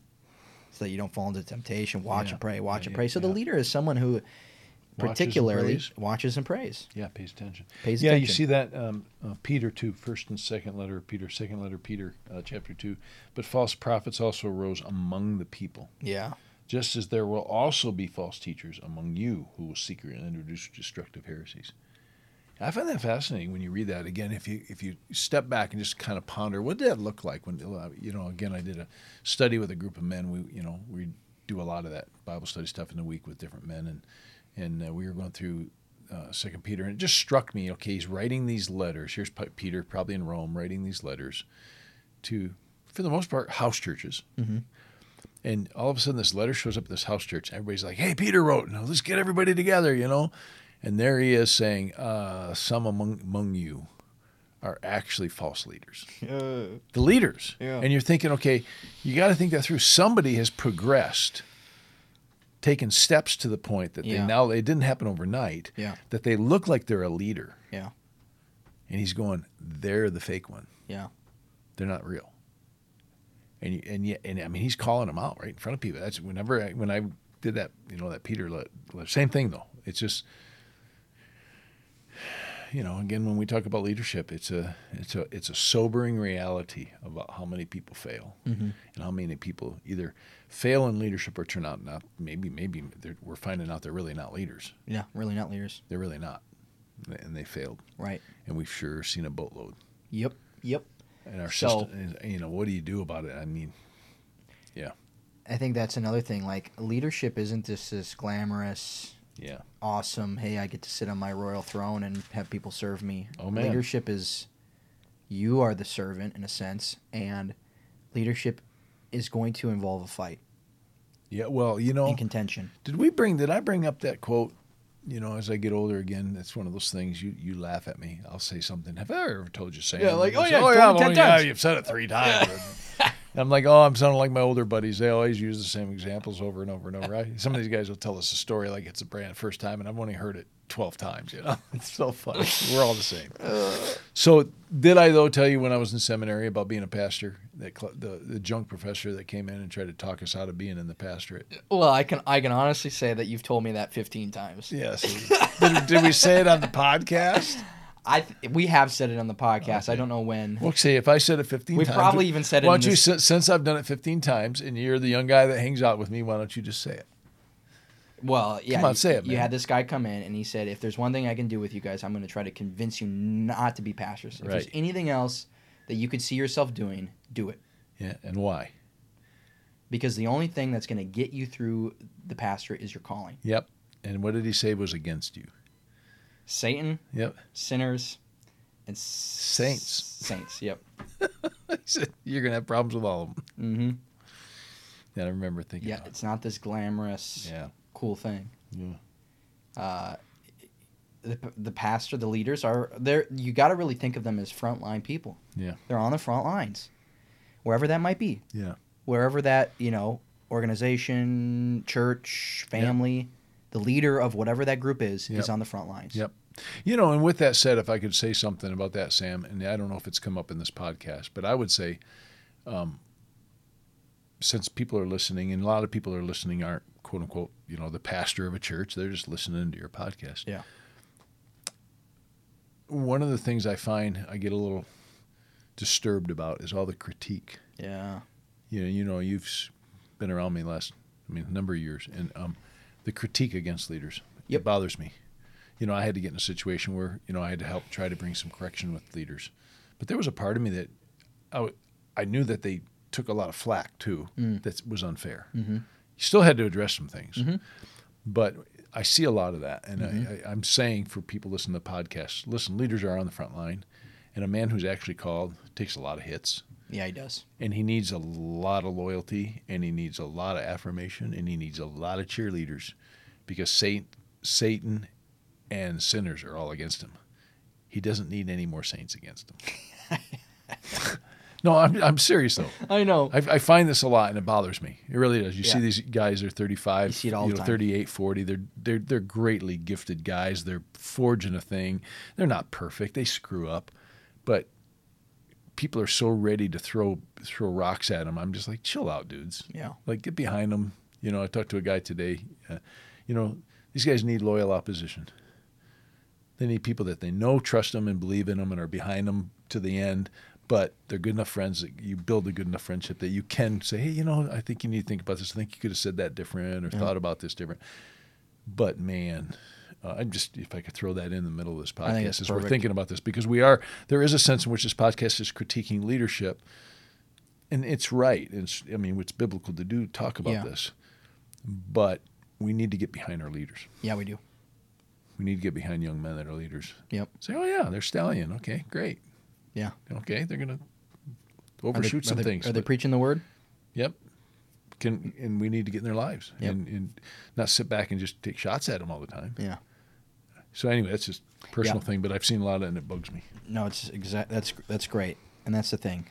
so that you don't fall into temptation. Watch Yeah. and pray watch Yeah, and yeah, pray. So the leader is someone who and particularly prays. watches and prays. Yeah, pays attention. Pays yeah, you see that um, uh, Peter too, first and second letter of Peter, second letter of Peter, uh, chapter two. But false prophets also arose among the people, yeah just as there will also be false teachers among you who will secretly introduce destructive heresies. I find that fascinating when you read that again. If you if you step back and just kind of ponder, what did that look like when you know? Again, I did a study with a group of men. We you know we do a lot of that Bible study stuff in the week with different men, and and uh, we were going through uh, Second Peter, and it just struck me. Okay, he's writing these letters. Here's Peter, probably in Rome, writing these letters to, for the most part, house churches. Mhm. And all of a sudden, this letter shows up at this house church. Everybody's like, "Hey, Peter wrote. Now let's get everybody together," you know. And there he is saying, uh, "Some among among you are actually false leaders." The leaders. Yeah. And you're thinking, okay, you got to think that through. Somebody has progressed, taken steps to the point that Yeah. they now it didn't happen overnight. Yeah. That they look like they're a leader. Yeah. And he's going, they're the fake one. Yeah. They're not real. And you, and yet, and I mean, he's calling them out right in front of people. That's whenever I, when I did that, you know, that Peter, le- le- same thing though. It's just, you know, again, when we talk about leadership, it's a, it's a, it's a sobering reality about how many people fail Mm-hmm. and how many people either fail in leadership or turn out not. Maybe, maybe we're finding out they're really not leaders. Yeah. Really not leaders. They're really not, and they failed. Right. And we've sure seen a boatload. Yep. Yep. And our So- system, you know, what do you do about it? I mean, yeah, I think that's another thing. Like leadership isn't just this glamorous, yeah, awesome. Hey, I get to sit on my royal throne and have people serve me. Oh, man. Leadership is you are the servant in a sense, and leadership is going to involve a fight yeah. Well, you know, and contention. did we bring? Did I bring up that quote? You know, as I get older again, that's one of those things. You you laugh at me. I'll say something. Have I ever told you? Sam? Yeah, like, oh, say, yeah, oh, yeah, well, yeah, you've said it three times. I'm like, oh, I'm sounding like my older buddies. They always use the same examples over and over and over. I, some of these guys will tell us a story like it's a brand first time, and I've only heard it 12 times. You know, it's so funny. We're all the same. So, did I though tell you when I was in seminary about being a pastor? That cl- the the junk professor that came in and tried to talk us out of being in the pastorate. Well, I can I can honestly say that you've told me that 15 times. Yes. did, did we say it on the podcast? I th- we have said it on the podcast. I don't know when. Well, say if I said it 15 We times. probably even said it Why in don't you, this- since, since I've done it 15 times and you're the young guy that hangs out with me, why don't you just say it? Well, yeah. Come on, you, say it, You had this guy come in and he said, "If there's one thing I can do with you guys, I'm going to try to convince you not to be pastors. If there's anything else that you could see yourself doing, do it." Yeah. And why? Because the only thing that's going to get you through the pastorate is your calling. Yep. And what did he say was against you? Satan, Yep. sinners, and Saints. Saints. Yep. he said, You're going to have problems with all of them. Mm-hmm. Yeah, I remember thinking, Yeah, it's not this glamorous, yeah. Cool thing. Yeah. Uh, the, the pastor, the leaders are there. You got to really think of them as frontline people. Yeah. They're on the front lines, wherever that might be. Yeah. Wherever that you know organization, church, family, the leader of whatever that group is Yep. is on the front lines. Yep. You know, and with that said, if I could say something about that, Sam, and I don't know if it's come up in this podcast, but I would say, um, since people are listening, and a lot of people are listening aren't quote unquote, you know, the pastor of a church, they're just listening to your podcast. Yeah. One of the things I find I get a little disturbed about is all the critique. Yeah. You know, you know, you've been around me last, I mean, a number of years, and um, the critique against leaders Yep. it bothers me. You know, I had to get in a situation where you know I had to help try to bring some correction with leaders, but there was a part of me that I, w- I knew that they took a lot of flack too. Mm. That was unfair. Mm-hmm. You still had to address some things, Mhm. but I see a lot of that, and Mhm. I, I'm saying for people listening to podcasts, listen, leaders are on the front line, and a man who's actually called takes a lot of hits Yeah, he does. and he needs a lot of loyalty and he needs a lot of affirmation and he needs a lot of cheerleaders because Satan, Satan and sinners are all against him. He doesn't need any more saints against him. no, I'm, I'm serious though. I know. I, I find this a lot and it bothers me. It really does. You see these guys are 35, You see it all the know, time. 38, 40. They're, they're, they're greatly gifted guys. They're forging a thing. They're not perfect. They screw up, but people are so ready to throw, throw rocks at them. I'm just like, chill out dudes. yeah. Like get behind them. You know, I talked to a guy today, uh, you know, these guys need loyal opposition. They need people that they know, trust them, and believe in them, and are behind them to the end. But they're good enough friends that you build a good enough friendship that you can say, hey, you know, I think you need to think about this. I think you could have said that different or Yeah. thought about this different. But man, uh, I'm just if I could throw that in the middle of this podcast as we're thinking about this because we are there is a sense in which this podcast is critiquing leadership, and it's right. It's I mean it's biblical to do talk about Yeah. this, but we need to get behind our leaders. Yeah, we do. We need to get behind young men that are leaders. Yep. Say, oh yeah, they're stallion. Okay, great. Yeah. Okay, they're gonna Are they- overshoot are some they, things. Are they preaching the word? Yep. Can and we need to get in their lives Yep. and, and not sit back and just take shots at them all the time. Yeah. So anyway, that's just a personal Yeah. thing, but I've seen a lot of it and it bugs me. No, it's exact. That's that's great, and that's the thing.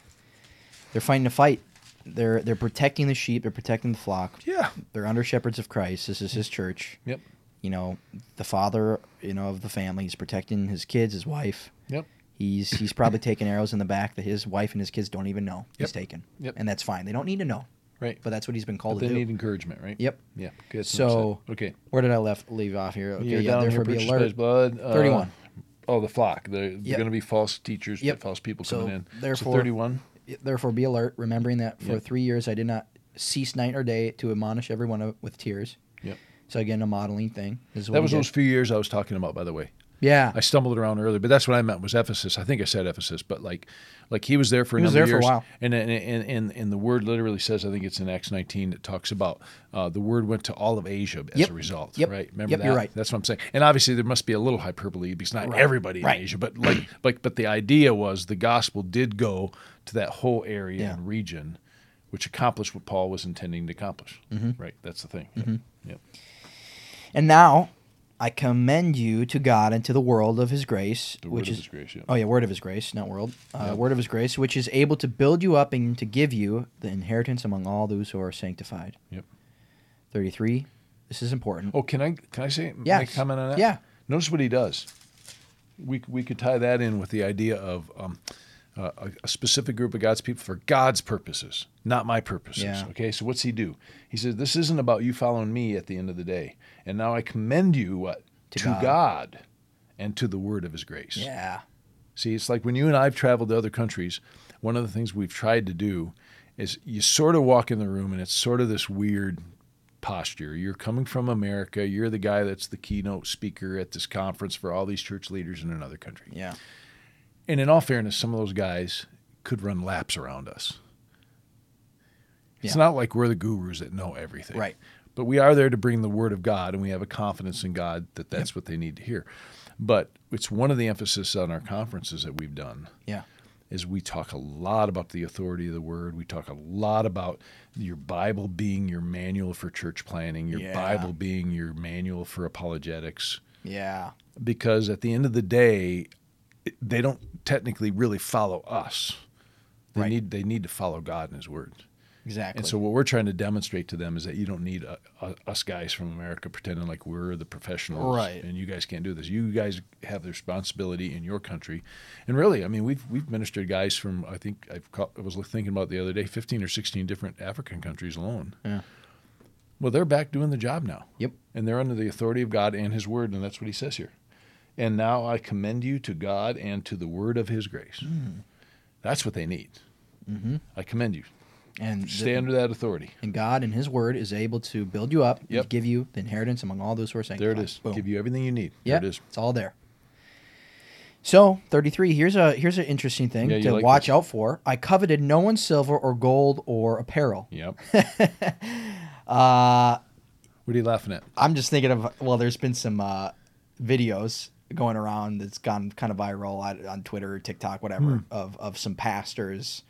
They're fighting a fight. They're they're protecting the sheep. They're protecting the flock. Yeah. They're under shepherds of Christ. This is His church. Yep. You know, the father, you know, of the family. He's protecting his kids, his wife. Yep. He's he's probably taking arrows in the back that his wife and his kids don't even know he's Yep. taking. Yep. And that's fine. They don't need to know, Right. but that's what he's been But called they to do. They need encouragement, right? Yep. Yeah. That's So- what I'm saying. okay. Where did I left leave off here? Okay, You're yeah, down therefore here, be purchased by his alert. blood. uh, 31. Oh, the flock. They're, they're going to be false teachers, Yep. false people So, coming in. therefore- so 31. Therefore be alert, remembering that for Yep. three years I did not cease night or day to admonish everyone with tears. Yep. So again, a modeling thing. Is what That was did. those few years I was talking about, by the way. Yeah. I stumbled around earlier, but that's what I meant was Ephesus. I think I said Ephesus, but like, like he was there for a He was number of there for a years, while. and and, and and the word literally says, I think it's in Acts 19 that talks about uh, the word went to all of Asia as Yep. a result. Yep. Right? Remember Yep, that? you're right. That's what I'm saying. And obviously there must be a little hyperbole because not Right. everybody in Asia, but like, like, but the idea was the gospel did go to that whole area Yeah. and region, which accomplished what Paul was intending to accomplish. Mhm. Right? That's the thing. Mhm. Yep. And now I commend you to God and to the world of his grace, The which word is of His grace. Yeah. Oh yeah, word of his grace, not world. Uh, Yeah. Word of his grace, which is able to build you up and to give you the inheritance among all those who are sanctified. Yep. Thirty-three. This is important. Oh, can I can I say Yes. make comment on that? Yeah. Notice what he does. We, we could tie that in with the idea of um, uh, a, a specific group of God's people for God's purposes, not my purposes. Yeah. Okay, so what's he do? He says, This isn't about you following me at the end of the day. And now I commend you what? To to God. God and to the word of his grace. Yeah. See, it's like when you and I have traveled to other countries, one of the things we've tried to do is you sort of walk in the room and it's sort of this weird posture. You're coming from America, you're the guy that's the keynote speaker at this conference for all these church leaders in another country. Yeah. And in all fairness, some of those guys could run laps around us. It's Yeah. not like we're the gurus that know everything. Right. But we are there to bring the word of God, and we have a confidence in God that that's what they need to hear. But it's one of the emphasis on our conferences that we've done Yeah. is we talk a lot about the authority of the word. We talk a lot about your Bible being your manual for church planting, your Yeah. Bible being your manual for apologetics Yeah. because at the end of the day, they don't technically really follow us. They Right. need they need to follow God and His Word. Exactly. And so what we're trying to demonstrate to them is that you don't need uh uh us guys from America pretending like we're the professionals, Right. And you guys can't do this. You guys have the responsibility in your country, and really, I mean, we've we've ministered guys from I think I've caught, I was thinking about the other day, fifteen or sixteen different African countries alone. Yeah. Well, they're back doing the job now Yep. and they're under the authority of God and His Word, and that's what He says here. And now I commend you to God and to the Word of His grace. Hmm. That's what they need. Mm-hmm. I commend you. And the- Stay under that authority. and God and His Word is able to build you up, and Yep. give you the inheritance among all those who are There it is. Boom. Give you everything you need. Yeah, There it is. it's all there. So thirty-three. Here's a here's an interesting thing Yeah, to like watch this. out for. I coveted no one's silver or gold or apparel. Yep. Uh, what are you laughing at? I'm just thinking of well, there's been some uh, videos going around that's gone kind of viral on, Twitter, TikTok, whatever, Hmm. of of some pastors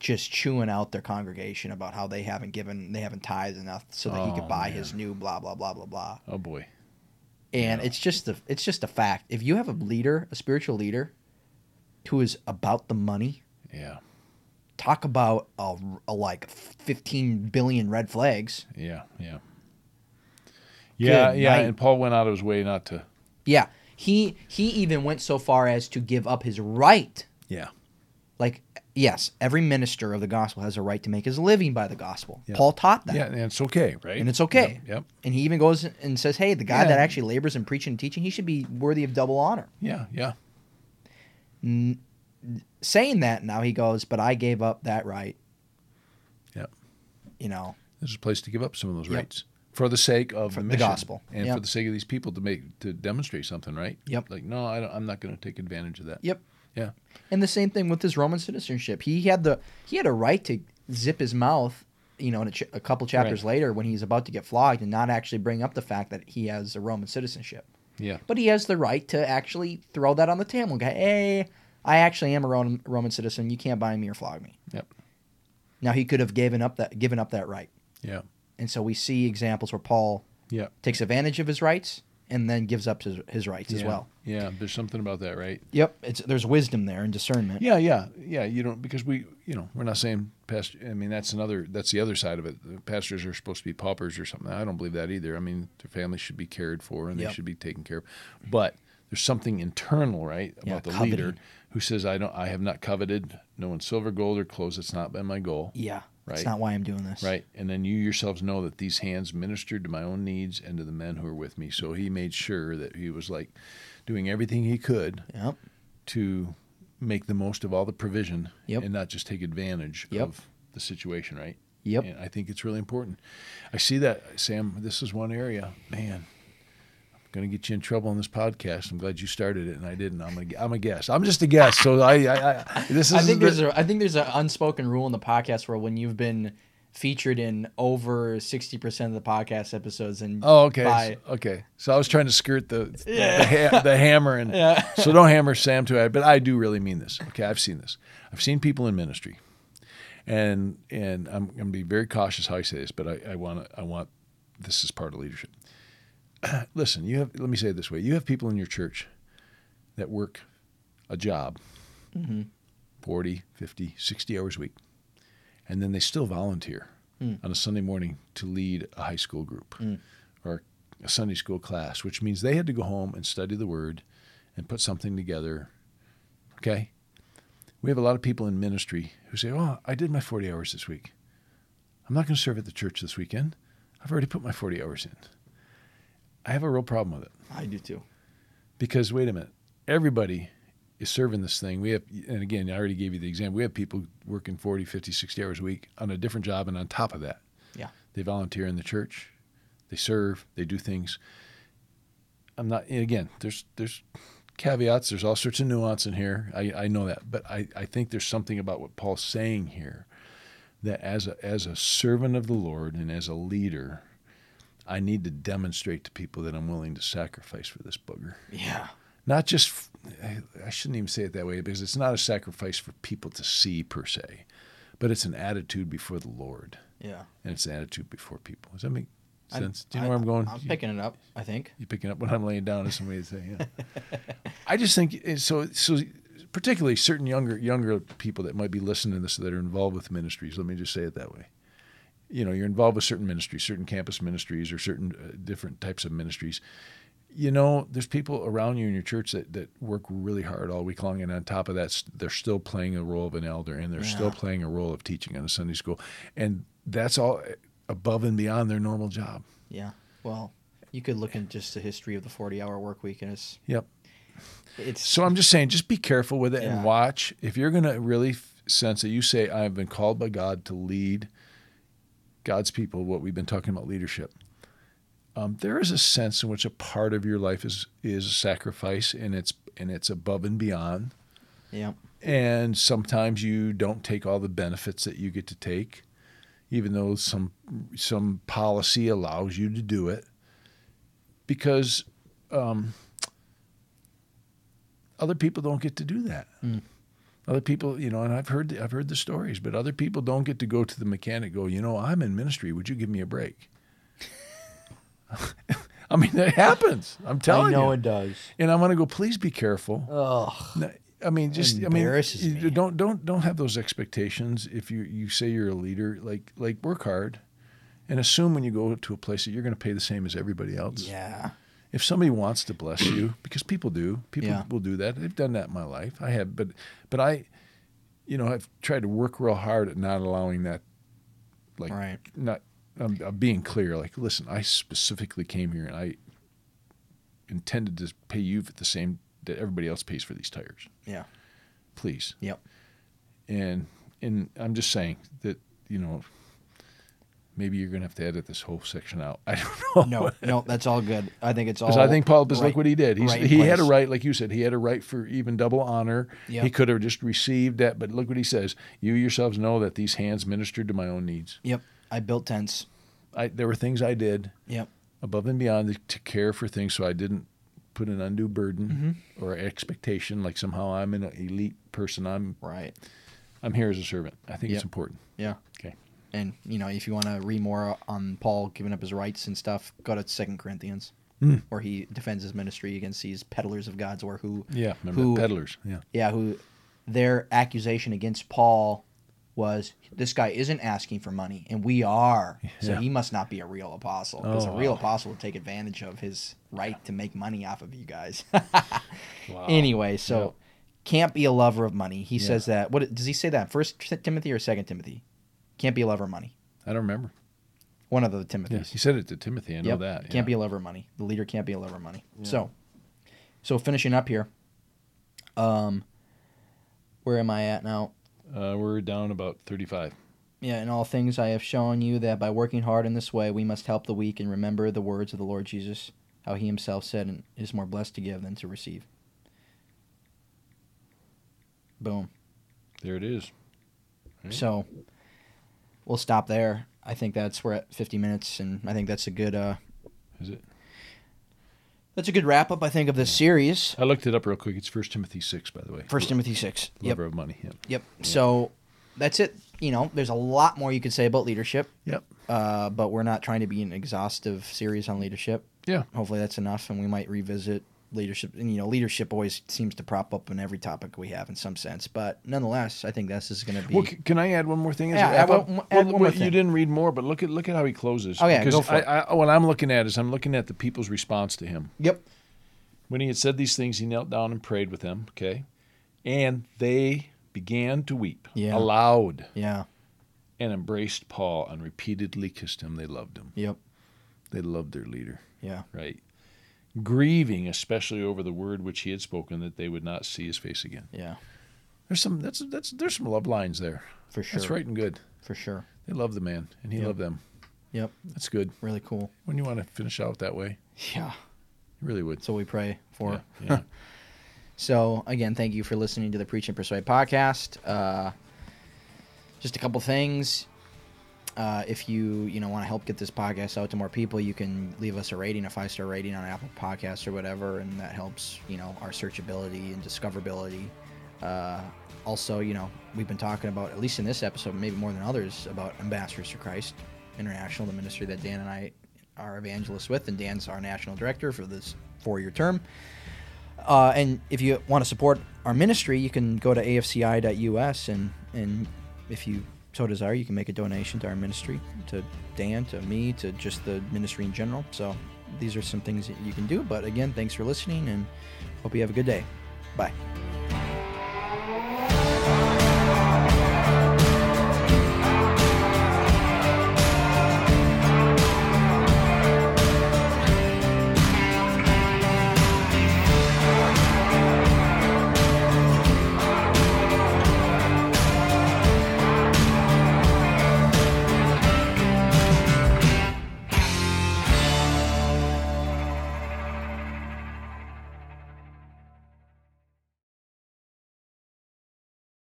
just chewing out their congregation about how they haven't given they haven't tithed enough so that he Oh, could buy man. his new blah blah blah blah blah. Oh boy. And Yeah. it's just a it's just a fact. If you have a leader, a spiritual leader, who is about the money, Yeah. talk about a, a like 15 billion red flags. Yeah. Yeah. Yeah. Good yeah. night. And Paul went out of his way not to. Yeah, he he even went so far as to give up his right. Yeah. Like yes, every minister of the gospel has a right to make his living by the gospel. Paul taught that. Yeah. And it's okay, right? And it's okay. Yep. yep. And he even goes and says, "Hey, the guy Yeah. that actually labors in preaching and teaching, he should be worthy of double honor." Yeah. Yeah. N- saying that now he goes, "But I gave up that right." Yep. You know. There's a place to give up some of those Yep. rights for the sake of For the, mission gospel. and Yep. for the sake of these people to make to demonstrate something, right? Yep. Like, no, I don't, I'm not going to take advantage of that. Yep. Yeah. And the same thing with his Roman citizenship. He had the he had a right to zip his mouth, you know, in a, ch- a couple chapters Right. later when he's about to get flogged and not actually bring up the fact that he has a Roman citizenship. Yeah. But he has the right to actually throw that on the table and go, "Hey, I actually am a Roman, Roman citizen. You can't bind me or flog me." Yep. Now he could have given up that given up that right, Yeah. And so we see examples where Paul Yeah. takes advantage of his rights and then gives up his, his rights as well. Yeah. There's something about that, right? Yep, it's there's wisdom there and discernment. Yeah. Yeah. Yeah. You don't because we, you know, we're not saying pastor. I mean, that's another. That's the other side of it. The pastors are supposed to be paupers or something. I don't believe that either. I mean, their families should be cared for and Yep. they should be taken care of. But there's something internal, right, Yeah, about the coveting. leader who says, "I don't. I have not coveted no one's silver, gold, or clothes. It's not been my goal." Yeah, that's Right. not why I'm doing this. Right. And then you yourselves know that these hands ministered to my own needs and to the men who were with me. So he made sure that he was like doing everything he could Yep. to make the most of all the provision Yep. and not just take advantage Yep. of the situation, right? Yep. And I think it's really important. I see that, Sam. This is one area, man. Going to get you in trouble on this podcast. I'm glad you started it and I didn't. I'm a, I'm a guest. I'm just a guest. So I, I, I this is I think the- there's a I think there's an unspoken rule in the podcast where when you've been featured in over sixty percent of the podcast episodes and Oh, okay. by- okay. So I was trying to skirt the the, Yeah. ha- the hammer, and Yeah. so don't hammer Sam too hard. But I do really mean this. Okay, I've seen this. I've seen people in ministry, and and I'm going to be very cautious how I say this, but I, I want I want this is part of leadership. Listen, you have. Let me say it this way: you have people in your church that work a job, Mm-hmm. 40, 50, 60 hours a week, and then they still volunteer Mm. on a Sunday morning to lead a high school group Mm. or a Sunday school class, which means they had to go home and study the Word and put something together. Okay? We have a lot of people in ministry who say, Oh, I did my 40 hours this week. I'm not going to serve at the church this weekend. I've already put my 40 hours in. I have a real problem with it I do too. because, wait a minute, everybody is serving this thing. We have, and again, I already gave you the example. We have people working 40, 50, 60 hours a week on a different job, and on top of that, Yeah. they volunteer in the church, they serve, they do things. I'm not, and again, there's, there's, caveats. There's all sorts of nuance in here. I, I know that, but I, I think there's something about what Paul's saying here that as a, as a servant of the Lord and as a leader, I need to demonstrate to people that I'm willing to sacrifice for this booger. Yeah. Not just, I- I shouldn't even say it that way because it's not a sacrifice for people to see per se, but it's an attitude before the Lord Yeah. and it's an attitude before people. Does that make I- sense? Do you I- know where I'm going? I'm You- picking it up, I think. You're picking up what I'm laying down as somebody to say, yeah. I just think eh, so. So particularly certain younger younger people that might be listening to this that are involved with ministries. Let me just say it that way. You know, you're involved with certain ministries, certain campus ministries, or certain uh, different types of ministries. You know, there's people around you in your church that, that work really hard all week long, and on top of that, they're still playing a role of an elder, and they're still playing a role of teaching in a Sunday school, and that's all eh, above and beyond their normal job. Yeah. Well, you could look in just the history of the 40 hour work week, and it's, Yep. it's So I'm just saying, just be careful with it Yeah. and watch. If you're going to really sense that you say, I have been called by God to lead God's people, what we've been talking about leadership, um, there is a sense in which a part of your life is is a sacrifice and it's and it's above and beyond. yeah. And sometimes you don't take all the benefits that you get to take, even though some some policy allows you to do it, because um, other people don't get to do that. Mm. Other people, you know, and I've heard I've heard the stories, but other people don't get to go to the mechanic. Go, you know, I'm in ministry. Would you give me a break? I mean, that happens. I'm telling you. I know you. it does. And I'm going to go. Please be careful. Ugh. I mean, just I mean, me. don't don't don't have those expectations. If you you say you're a leader, like like work hard, and assume when you go to a place that you're going to pay the same as everybody else. Yeah. If somebody wants to bless you, because people do, people Yeah. will do that. They've done that in my life. I have, but but I, you know, I've tried to work real hard at not allowing that, like Right. not um, uh, being clear. Like, listen, I specifically came here and I intended to pay you for the same that everybody else pays for these tires Yeah. please. Yep. And and I'm just saying that you know maybe you're gonna have to edit this whole section out. I don't know. No, no, that's all good. I think it's all. Because I think Paul, right- look what he did. He's, right he had a right, like you said, he had a right for even double honor. Yep. He could have just received that, but look what he says: "You yourselves know that these hands ministered to my own needs. Yep. I built tents. I, there were things I did Yep. above and beyond to care for things, so I didn't put an undue burden Mm-hmm. or expectation, like somehow I'm an elite person. I'm Right. I'm here as a servant. I think Yep. it's important. Yeah. Okay. And you know, if you want to read more on Paul giving up his rights and stuff, go to Second Corinthians, Hmm. where he defends his ministry against these peddlers of God's word who, Yeah, remember who, peddlers. Yeah. yeah, who, their accusation against Paul was this guy isn't asking for money, and we are, so Yeah. he must not be a real apostle because Oh, a real wow. apostle would take advantage of his right to make money off of you guys. Wow. Anyway, so can't be a lover of money. He Yeah. says that. What does he say that? First Timothy or Second Timothy? Can't be a lover of money. I don't remember. One of the Yeah, Timothys. he said it to Timothy. I know Yep. that. Can't be a lover of money. The leader can't be a lover of money. So, so finishing up here. Um, where am I at now? Uh, we're down about thirty-five. Yeah, in all things I have shown you that by working hard in this way we must help the weak and remember the words of the Lord Jesus, how he himself said, and it is more blessed to give than to receive. Boom. There it is. Right. So we'll stop there. I think that's we're at 50 minutes, and I think that's a good uh, Is it? that's a good wrap up. I think of this series. I looked it up real quick. It's First Timothy six, by the way. First Timothy six. Yep. Lover of money. Yep. Yep. So that's it. You know, there's a lot more you could say about leadership, Yep. uh, but we're not trying to be an exhaustive series on leadership. Yeah. Hopefully that's enough, and we might revisit leadership. And you know, leadership always seems to prop up in every topic we have in some sense. But nonetheless, I think this is going to be. Well, can I add one more thing? Yeah, a one- Well, more well, thing. You didn't read more, but look at look at how he closes. Oh, yeah, because go for it. I, I, what I'm looking at is I'm looking at the people's response to him. Yep. When he had said these things, he knelt down and prayed with them. Okay, and they began to weep Yeah. aloud Yeah. and embraced Paul and repeatedly kissed him. They loved him. Yep. They loved their leader. Yeah. Right. Grieving, especially over the word which he had spoken, that they would not see his face again. Yeah. There's some that's that's there's some love lines there. For sure. That's right and good. For sure. They love the man, and he Yep. loved them. Yep. That's good. Really cool. When you want to finish out that way, Yeah. you really would. So we pray for. Yeah, yeah. So again, thank you for listening to the Preach and Persuade podcast. Uh, just a couple things. Uh, if you you know want to help get this podcast out to more people, you can leave us a rating, a five star rating on Apple Podcasts or whatever, and that helps you know our searchability and discoverability. Uh, also, you know we've been talking about at least in this episode, maybe more than others, about Ambassadors for Christ International, the ministry that Dan and I are evangelists with, and Dan's our national director for this four year term. Uh, and if you want to support our ministry, you can go to afci.us and and if you so desire, you can make a donation to our ministry, to Dan, to me, to just the ministry in general. So these are some things that you can do. But again, thanks for listening and hope you have a good day. Bye.